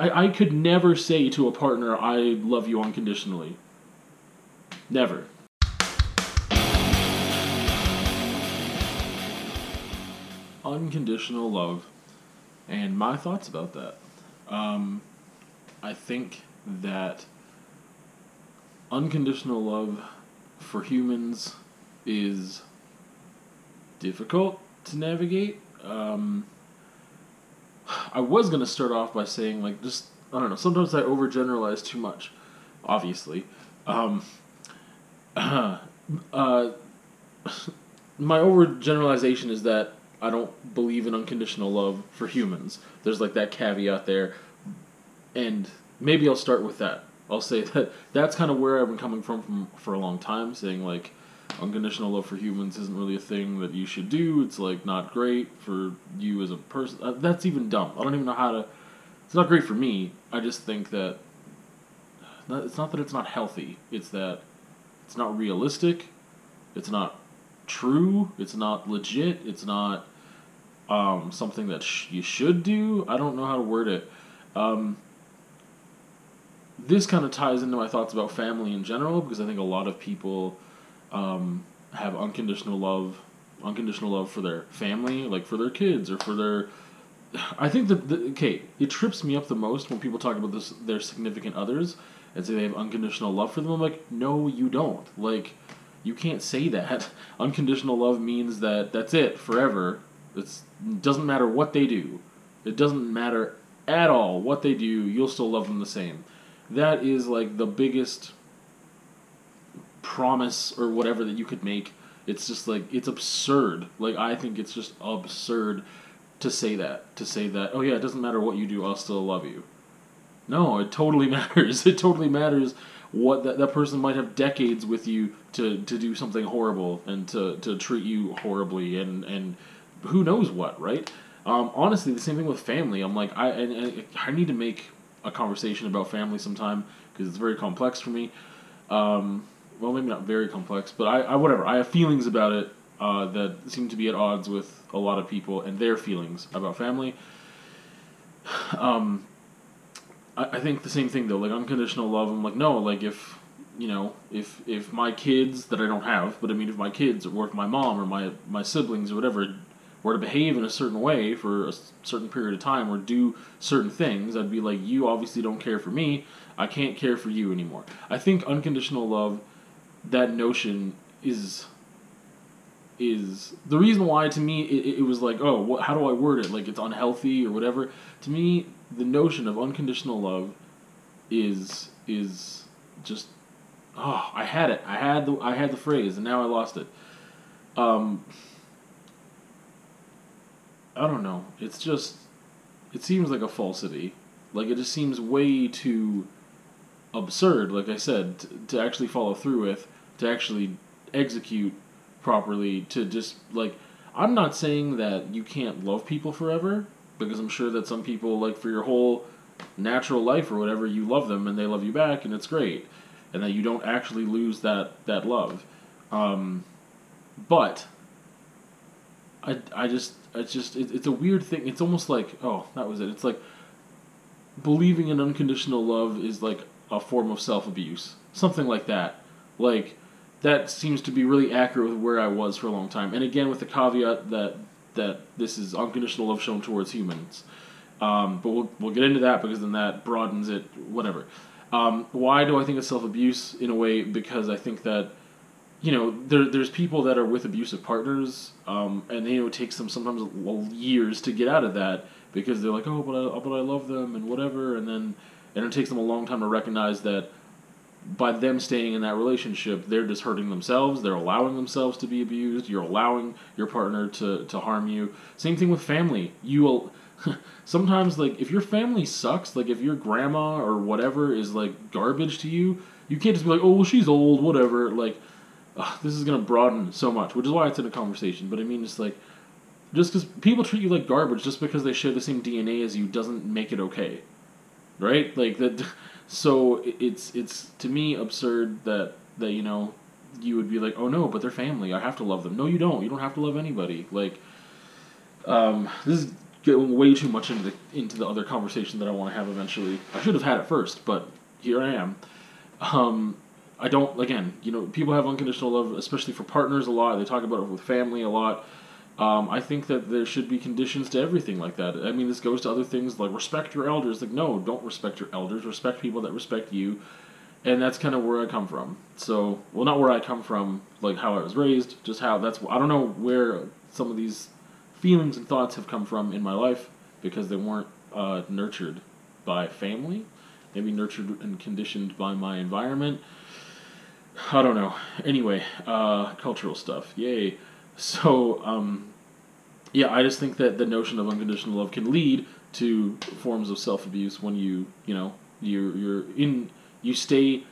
I, I could never say to a partner, I love you unconditionally. Never. Unconditional love. And my thoughts about that. Um, I think that unconditional love for humans is difficult to navigate. Um, I was to start off by saying, like, just, I don't know, sometimes I overgeneralize too much, obviously. Um, uh, uh, my overgeneralization is that I don't believe in unconditional love for humans. There's like that caveat there. And maybe I'll start with that. I'll say that that's kind of where I've been coming from, from for a long time, saying like unconditional love for humans isn't really a thing that you should do. It's like not great for you as a person. Uh, that's even dumb. I don't even know how to. It's not great for me. I just think that it's not that it's not healthy. It's that it's not realistic. It's not true. It's not legit. It's not um, something that sh- you should do. I don't know how to word it. Um, this kind of ties into my thoughts about family in general because I think a lot of people um, have unconditional love, unconditional love for their family, like for their kids or for their. I think that the, okay, it trips me up the most when people talk about this their significant others and say they have unconditional love for them. I'm like, no, you don't. Like, you can't say that. Unconditional love means that that's it forever. It's, it doesn't matter what they do. It doesn't matter at all what they do. You'll still love them the same. That is like the biggest promise or whatever that you could make. It's just like it's absurd. Like I think it's just absurd to say that. To say that, oh yeah, it doesn't matter what you do, I'll still love you. No, it totally matters. It totally matters what that, that person might have decades with you to, to do something horrible and to, to treat you horribly and, and who knows what, right? Um, honestly, the same thing with family. I'm like, I, and, I need to make a conversation about family sometime because it's very complex for me. Um, well, maybe not very complex, but I, I whatever. I have feelings about it uh, that seem to be at odds with a lot of people and their feelings about family. Um, I, I think the same thing though, like unconditional love. I'm like, no, like if you know, if if my kids that I don't have, but I mean, if my kids or if my mom or my my siblings or whatever were to behave in a certain way for a certain period of time or do certain things, I'd be like, you obviously don't care for me. I can't care for you anymore. I think unconditional love that notion is is the reason why to me it, it was like oh what, how do i word it? Like it's unhealthy or whatever. To me the notion of unconditional love is is just oh i had it. I had the i had the phrase and now i lost it. Um i don't know. It's just it seems like a falsity. Like it just seems way too absurd, like I said, to, to actually follow through with, to actually execute properly, to just like I'm not saying that you can't love people forever because I'm sure that some people like for your whole natural life or whatever you love them and they love you back and it's great and that you don't actually lose that that love. Um, but I, I just it's just it, it's a weird thing it's almost like oh that was it it's like believing in unconditional love is like a form of self abuse, something like that. Like that seems to be really accurate with where I was for a long time. And again, with the caveat that that this is unconditional love shown towards humans. Um, but we'll we'll get into that because then that broadens it. Whatever. Um, why do I think it's self abuse in a way? Because I think that you know there there's people that are with abusive partners, um, and you know it takes them sometimes years to get out of that because they're like, oh, but I but I love them and whatever, and then and it takes them a long time to recognize that by them staying in that relationship, they're just hurting themselves. They're allowing themselves to be abused. You're allowing your partner to, to harm you. Same thing with family. You will sometimes like if your family sucks, like if your grandma or whatever is like garbage to you, you can't just be like, oh, well, she's old, whatever. Like, ugh, this is gonna broaden so much, which is why it's in a conversation. But I mean, it's like just because people treat you like garbage just because they share the same DNA as you doesn't make it okay right? Like that. So it's it's to me absurd that that you know you would be like, oh no, but they're family. I have to love them. No, you don't. You don't have to love anybody. Like, um, this is getting way too much into the, into the other conversation that I want to have eventually. I should have had it first, but here I am. Um, I don't. Again, you know, people have unconditional love, especially for partners, a lot. They talk about it with family a lot. Um, I think that there should be conditions to everything like that. I mean, this goes to other things like respect your elders. Like, no, don't respect your elders. Respect people that respect you. And that's kind of where I come from. So, well, not where I come from, like how I was raised, just how that's. I don't know where some of these feelings and thoughts have come from in my life because they weren't uh, nurtured by family, maybe nurtured and conditioned by my environment. I don't know. Anyway, uh, cultural stuff. Yay. So, um, yeah, I just think that the notion of unconditional love can lead to forms of self abuse when you, you know, you're you're in you stay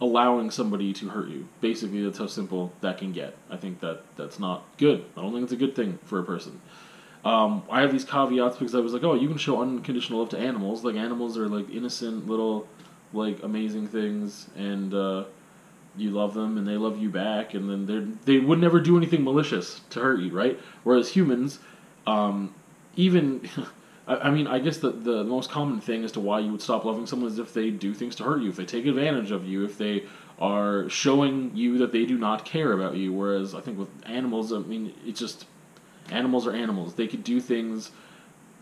allowing somebody to hurt you. Basically, that's how simple that can get. I think that that's not good. I don't think it's a good thing for a person. Um, I have these caveats because I was like, oh, you can show unconditional love to animals. Like animals are like innocent little, like amazing things, and uh, you love them and they love you back, and then they they would never do anything malicious to hurt you, right? Whereas humans, um, even. I, mean, I guess the, the most common thing as to why you would stop loving someone is if they do things to hurt you, if they take advantage of you, if they are showing you that they do not care about you. Whereas I think with animals, I mean, it's just animals are animals. They could do things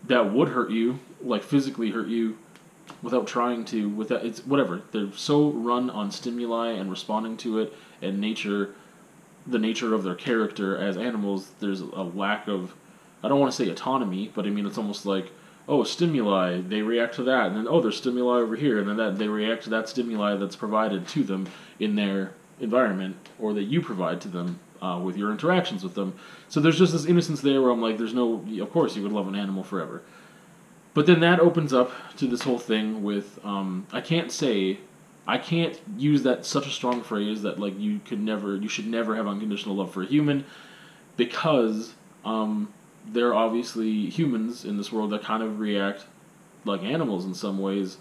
that would hurt you, like physically hurt you, without trying to. Without it's whatever. They're so run on stimuli and responding to it, and nature, the nature of their character as animals. There's a lack of I don't want to say autonomy, but I mean it's almost like oh stimuli they react to that, and then oh there's stimuli over here, and then that they react to that stimuli that's provided to them in their environment or that you provide to them uh, with your interactions with them. So there's just this innocence there where I'm like, there's no, of course you would love an animal forever. But then that opens up to this whole thing with, um, I can't say, I can't use that such a strong phrase that like you could never, you should never have unconditional love for a human, because um, there are obviously humans in this world that kind of react like animals in some ways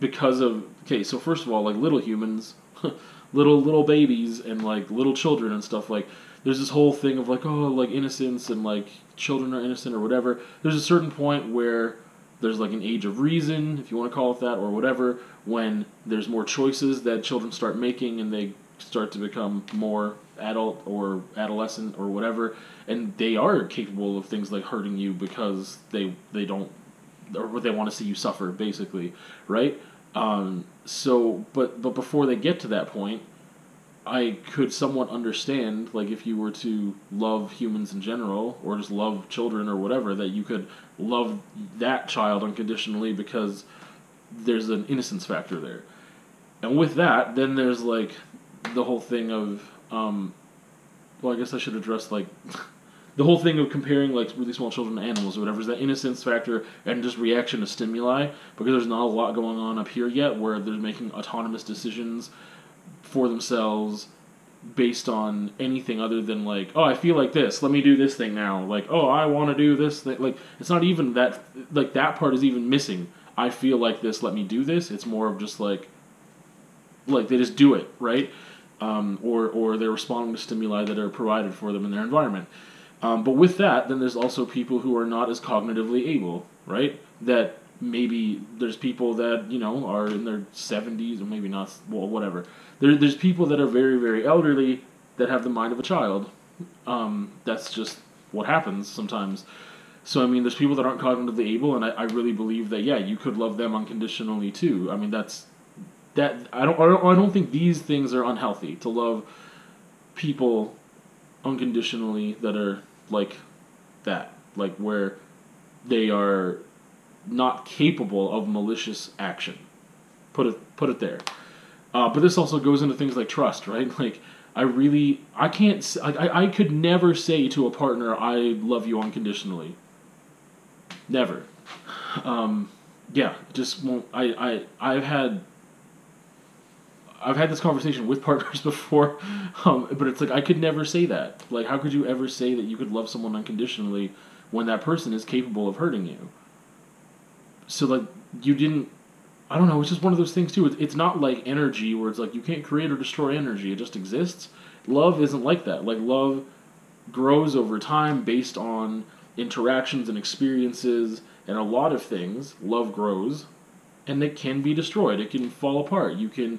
because of okay so first of all like little humans little little babies and like little children and stuff like there's this whole thing of like oh like innocence and like children are innocent or whatever there's a certain point where there's like an age of reason if you want to call it that or whatever when there's more choices that children start making and they start to become more adult or adolescent or whatever, and they are capable of things like hurting you because they they don't or they want to see you suffer, basically, right? Um, so, but but before they get to that point, I could somewhat understand, like if you were to love humans in general, or just love children or whatever, that you could love that child unconditionally because there's an innocence factor there. And with that, then there's like the whole thing of um, well, I guess I should address like the whole thing of comparing like really small children to animals or whatever is that innocence factor and just reaction to stimuli because there's not a lot going on up here yet where they're making autonomous decisions for themselves based on anything other than like oh I feel like this. Let me do this thing now. Like oh I want to do this thing like it's not even that like that part is even missing. I feel like this. Let me do this. It's more of just like like they just do it right? Um, or or they're responding to stimuli that are provided for them in their environment. Um, but with that, then there's also people who are not as cognitively able, right? That maybe there's people that you know are in their 70s or maybe not, well, whatever. There, there's people that are very very elderly that have the mind of a child. Um, that's just what happens sometimes. So I mean, there's people that aren't cognitively able, and I, I really believe that yeah, you could love them unconditionally too. I mean, that's that I don't, I don't I don't think these things are unhealthy to love people unconditionally that are like that like where they are not capable of malicious action. Put it put it there. Uh, but this also goes into things like trust right? Like I really I can't I, I could never say to a partner I love you unconditionally. Never. Um, yeah just won't I, I I've had I've had this conversation with partners before, um, but it's like I could never say that. Like, how could you ever say that you could love someone unconditionally when that person is capable of hurting you? So like you didn't. I don't know. It's just one of those things too. It's, not like energy where it's like you can't create or destroy energy. It just exists. Love isn't like that. Like love grows over time based on interactions and experiences and a lot of things, love grows, and it can be destroyed. It can fall apart. You can,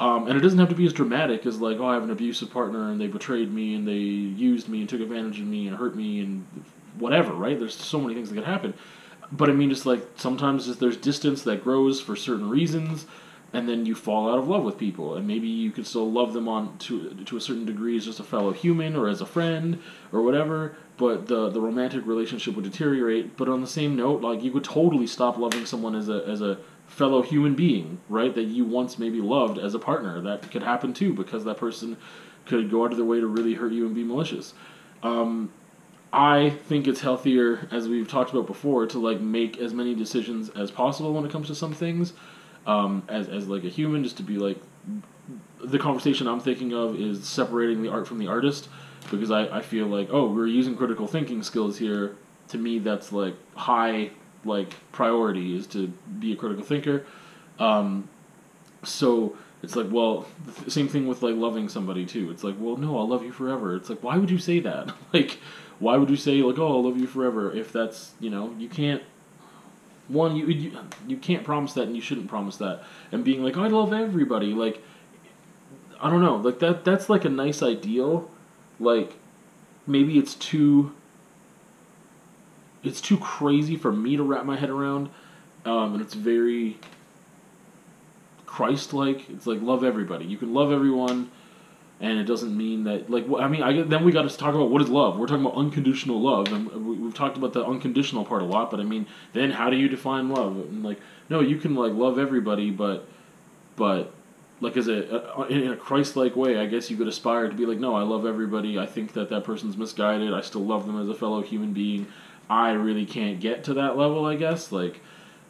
um, and it doesn't have to be as dramatic as like, oh, I have an abusive partner and they betrayed me and they used me and took advantage of me and hurt me and whatever. Right? There's so many things that can happen. But I mean, just like sometimes there's distance that grows for certain reasons, and then you fall out of love with people, and maybe you can still love them on to to a certain degree as just a fellow human or as a friend or whatever. But the the romantic relationship would deteriorate. But on the same note, like you could totally stop loving someone as a as a fellow human being, right? That you once maybe loved as a partner. That could happen too because that person could go out of their way to really hurt you and be malicious. Um, I think it's healthier, as we've talked about before, to like make as many decisions as possible when it comes to some things. Um, as as like a human, just to be like, the conversation I'm thinking of is separating the art from the artist, because I, I feel like oh we're using critical thinking skills here. To me, that's like high like priority is to be a critical thinker. Um, so it's like well same thing with like loving somebody too. It's like well no i'll love you forever. It's like why would you say that? Like why would you say like oh i'll love you forever if that's you know you can't one you, you you can't promise that and you shouldn't promise that. And being like i love everybody. Like i don't know. Like that that's like a nice ideal. Like maybe it's too it's too crazy for me to wrap my head around. Um, and it's very Christ-like. It's like love everybody. You can love everyone, and it doesn't mean that like I mean I then we got to talk about what is love. We're talking about unconditional love, and we've talked about the unconditional part a lot. But I mean, then how do you define love? And like no, you can like love everybody, but but like as a, in a Christ-like way, I guess you could aspire to be like, no, I love everybody. I think that that person's misguided. I still love them as a fellow human being. I really can't get to that level, I guess, like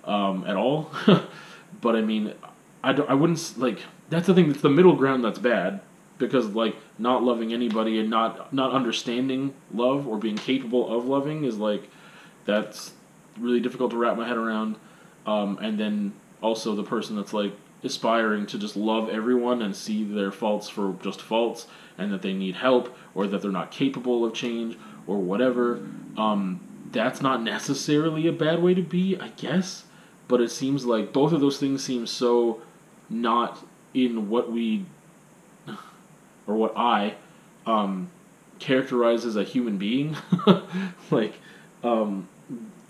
um, at all. but I mean, I, I wouldn't like that's the thing that's the middle ground that's bad because like not loving anybody and not not understanding love or being capable of loving is like that's really difficult to wrap my head around um, and then also the person that's like aspiring to just love everyone and see their faults for just faults and that they need help or that they're not capable of change or whatever um, that's not necessarily a bad way to be i guess but it seems like both of those things seem so not in what we or what I um, characterize as a human being, like um,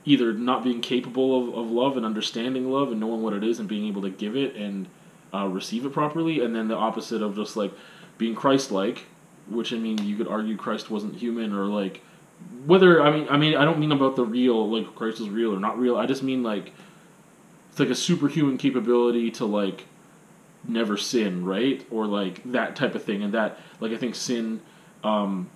either not being capable of, of love and understanding love and knowing what it is and being able to give it and uh, receive it properly, and then the opposite of just like being Christ-like, which I mean you could argue Christ wasn't human or like whether I mean I mean I don't mean about the real like Christ is real or not real. I just mean like it's like a superhuman capability to like never sin, right? Or like that type of thing. And that, like, I think sin um,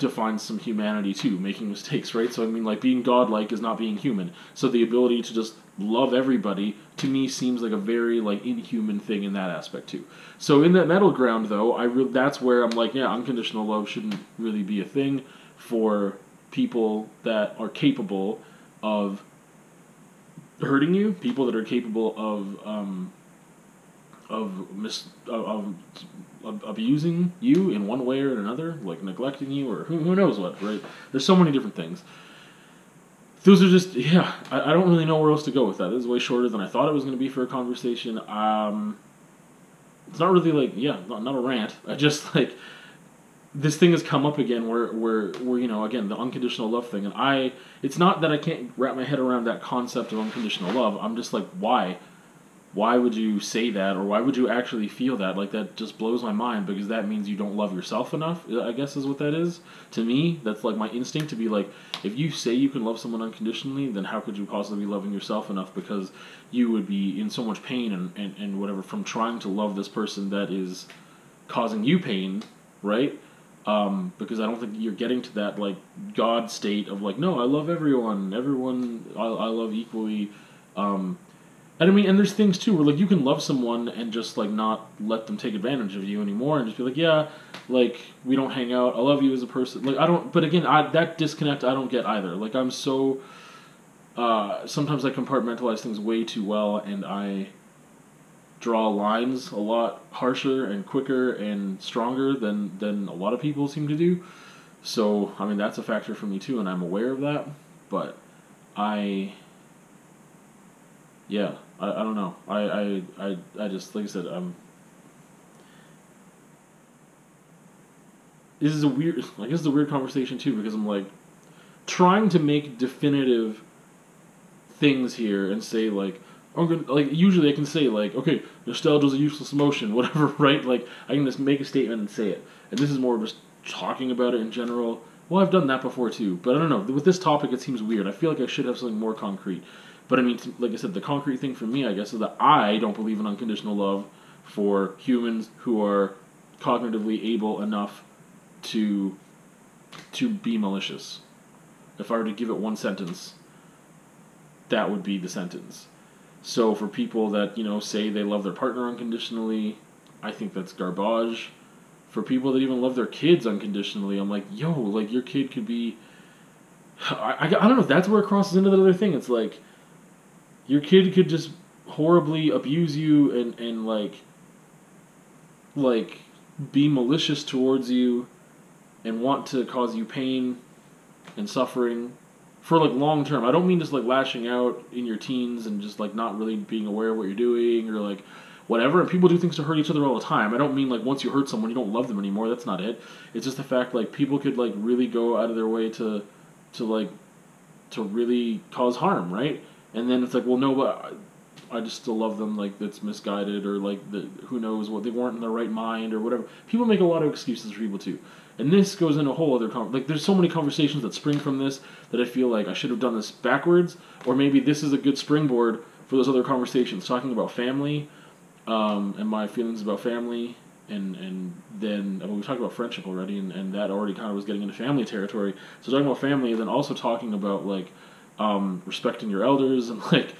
defines some humanity too, making mistakes, right? So, I mean, like, being godlike is not being human. So, the ability to just love everybody to me seems like a very like inhuman thing in that aspect too. So in that middle ground though, I re- that's where I'm like, yeah, unconditional love shouldn't really be a thing for people that are capable of hurting you, people that are capable of um, of mis of, of abusing you in one way or another, like neglecting you or who, who knows what, right? There's so many different things. Those are just yeah. I, I don't really know where else to go with that. This is way shorter than I thought it was going to be for a conversation. Um, it's not really like yeah, not, not a rant. I just like this thing has come up again where where where you know again the unconditional love thing. And I it's not that I can't wrap my head around that concept of unconditional love. I'm just like why? Why would you say that? Or why would you actually feel that? Like that just blows my mind because that means you don't love yourself enough i guess is what that is. To me that's like my instinct to be like if you say you can love someone unconditionally then how could you possibly be loving yourself enough? Because you would be in so much pain and, and, and whatever from trying to love this person that is causing you pain right um, because I don't think you're getting to that like God state of like no I love everyone everyone I, I love equally um, and I mean, and there's things too where like you can love someone and just like not let them take advantage of you anymore, and just be like, yeah, like we don't hang out. I love you as a person. Like I don't. But again, I, that disconnect I don't get either. Like I'm so. Uh, sometimes I compartmentalize things way too well, and I draw lines a lot harsher and quicker and stronger than than a lot of people seem to do. So I mean that's a factor for me too, and I'm aware of that. But I, yeah, I, I don't know. I, I I I just like I said, I'm. This is a weird. Like this is a weird conversation too because I'm like, trying to make definitive things here and say like I'm gonna like usually I can say like okay nostalgia is a useless emotion whatever right? Like I can just make a statement and say it. And this is more just talking about it in general. Well I've done that before too. But I don't know. With this topic it seems weird. I feel like I should have something more concrete. But I mean like I said the concrete thing for me I guess is that I don't believe in unconditional love for humans who are cognitively able enough to to be malicious. If I were to give it one sentence that would be the sentence. So for people that, you know, say they love their partner unconditionally, I think that's garbage. For people that even love their kids unconditionally, I'm like, yo, like your kid could be. I, I, I don't know if that's where it crosses into the other thing. It's like your kid could just horribly abuse you and, and like like be malicious towards you and want to cause you pain and suffering for like long term. I don't mean just like lashing out in your teens and just like not really being aware of what you're doing or like whatever. And people do things to hurt each other all the time. I don't mean like once you hurt someone you don't love them anymore. That's not it. It's just the fact like people could like really go out of their way to to like to really cause harm, right? And then it's like, well, no, but I, just still love them. Like that's misguided or like the who knows what they weren't in their right mind or whatever. People make a lot of excuses for people too. And this goes in a whole other con- like. There's so many conversations that spring from this that I feel like I should have done this backwards, or maybe this is a good springboard for those other conversations, talking about family, um, and my feelings about family, and and then I mean, we talked about friendship already, and, and that already kind of was getting into family territory. So talking about family, and then also talking about like um, respecting your elders, and like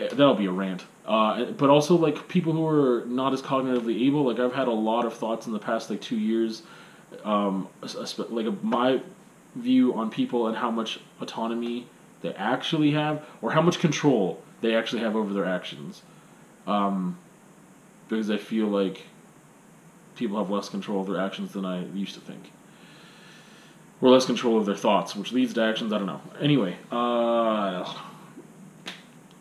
eh, that'll be a rant. Uh, but also like people who are not as cognitively able. Like I've had a lot of thoughts in the past like two years um, like a, my view on people and how much autonomy they actually have, or how much control they actually have over their actions. Um, because I feel like people have less control of their actions than I used to think. Or less control of their thoughts, which leads to actions. I don't know. Anyway, uh,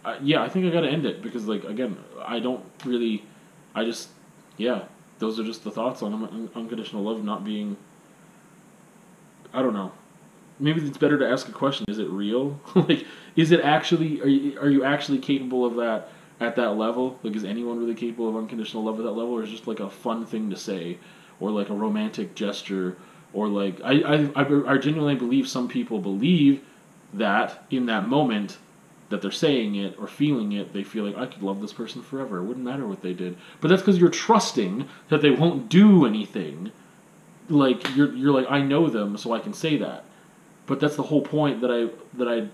I, yeah, I think I gotta end it because, like, again, I don't really. I just, yeah, those are just the thoughts on un- unconditional love not being. I don't know. Maybe it's better to ask a question: Is it real? like, is it actually? Are you, are you actually capable of that at that level? Like, is anyone really capable of unconditional love at that level, or is it just like a fun thing to say, or like a romantic gesture, or like I I I, I genuinely believe some people believe that in that moment that they're saying it or feeling it, they feel like I could love this person forever. It wouldn't matter what they did. But that's because you're trusting that they won't do anything. Like you're you're like I know them, so I can say that. But that's the whole point that I that I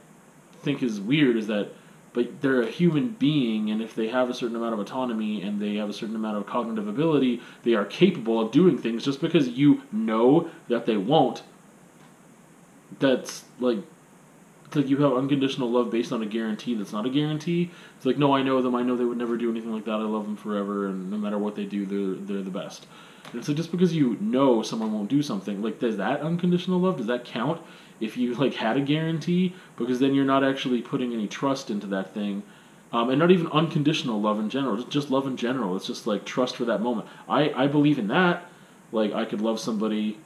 think is weird is that but they're a human being and if they have a certain amount of autonomy and they have a certain amount of cognitive ability, they are capable of doing things just because you know that they won't. That's like it's like you have unconditional love based on a guarantee that's not a guarantee. It's like, no, I know them. I know they would never do anything like that. I love them forever, and no matter what they do, they're they're the best. And so just because you know someone won't do something, like, does that unconditional love? Does that count if you like had a guarantee? Because then you're not actually putting any trust into that thing. Um, and not even unconditional love in general, just love in general. It's just like trust for that moment. I, I believe in that. Like I could love somebody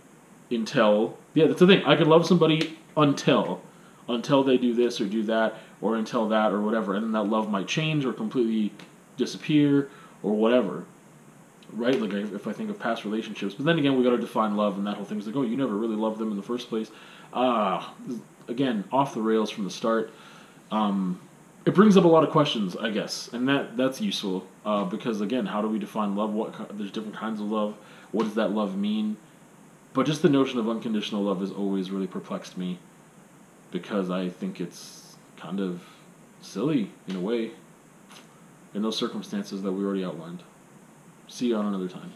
until yeah, that's the thing. I could love somebody until until they do this or do that or until that or whatever and then that love might change or completely disappear or whatever right? Like if i think of past relationships. But then again we got to define love and that whole thing is like oh you never really loved them in the first place. Ah again off the rails from the start. Um, it brings up a lot of questions i guess and that that's useful uh, because again how do we define love? What there's different kinds of love. What does that love mean? But just the notion of unconditional love has always really perplexed me because I think it's kind of silly in a way in those circumstances that we already outlined. See you on another time.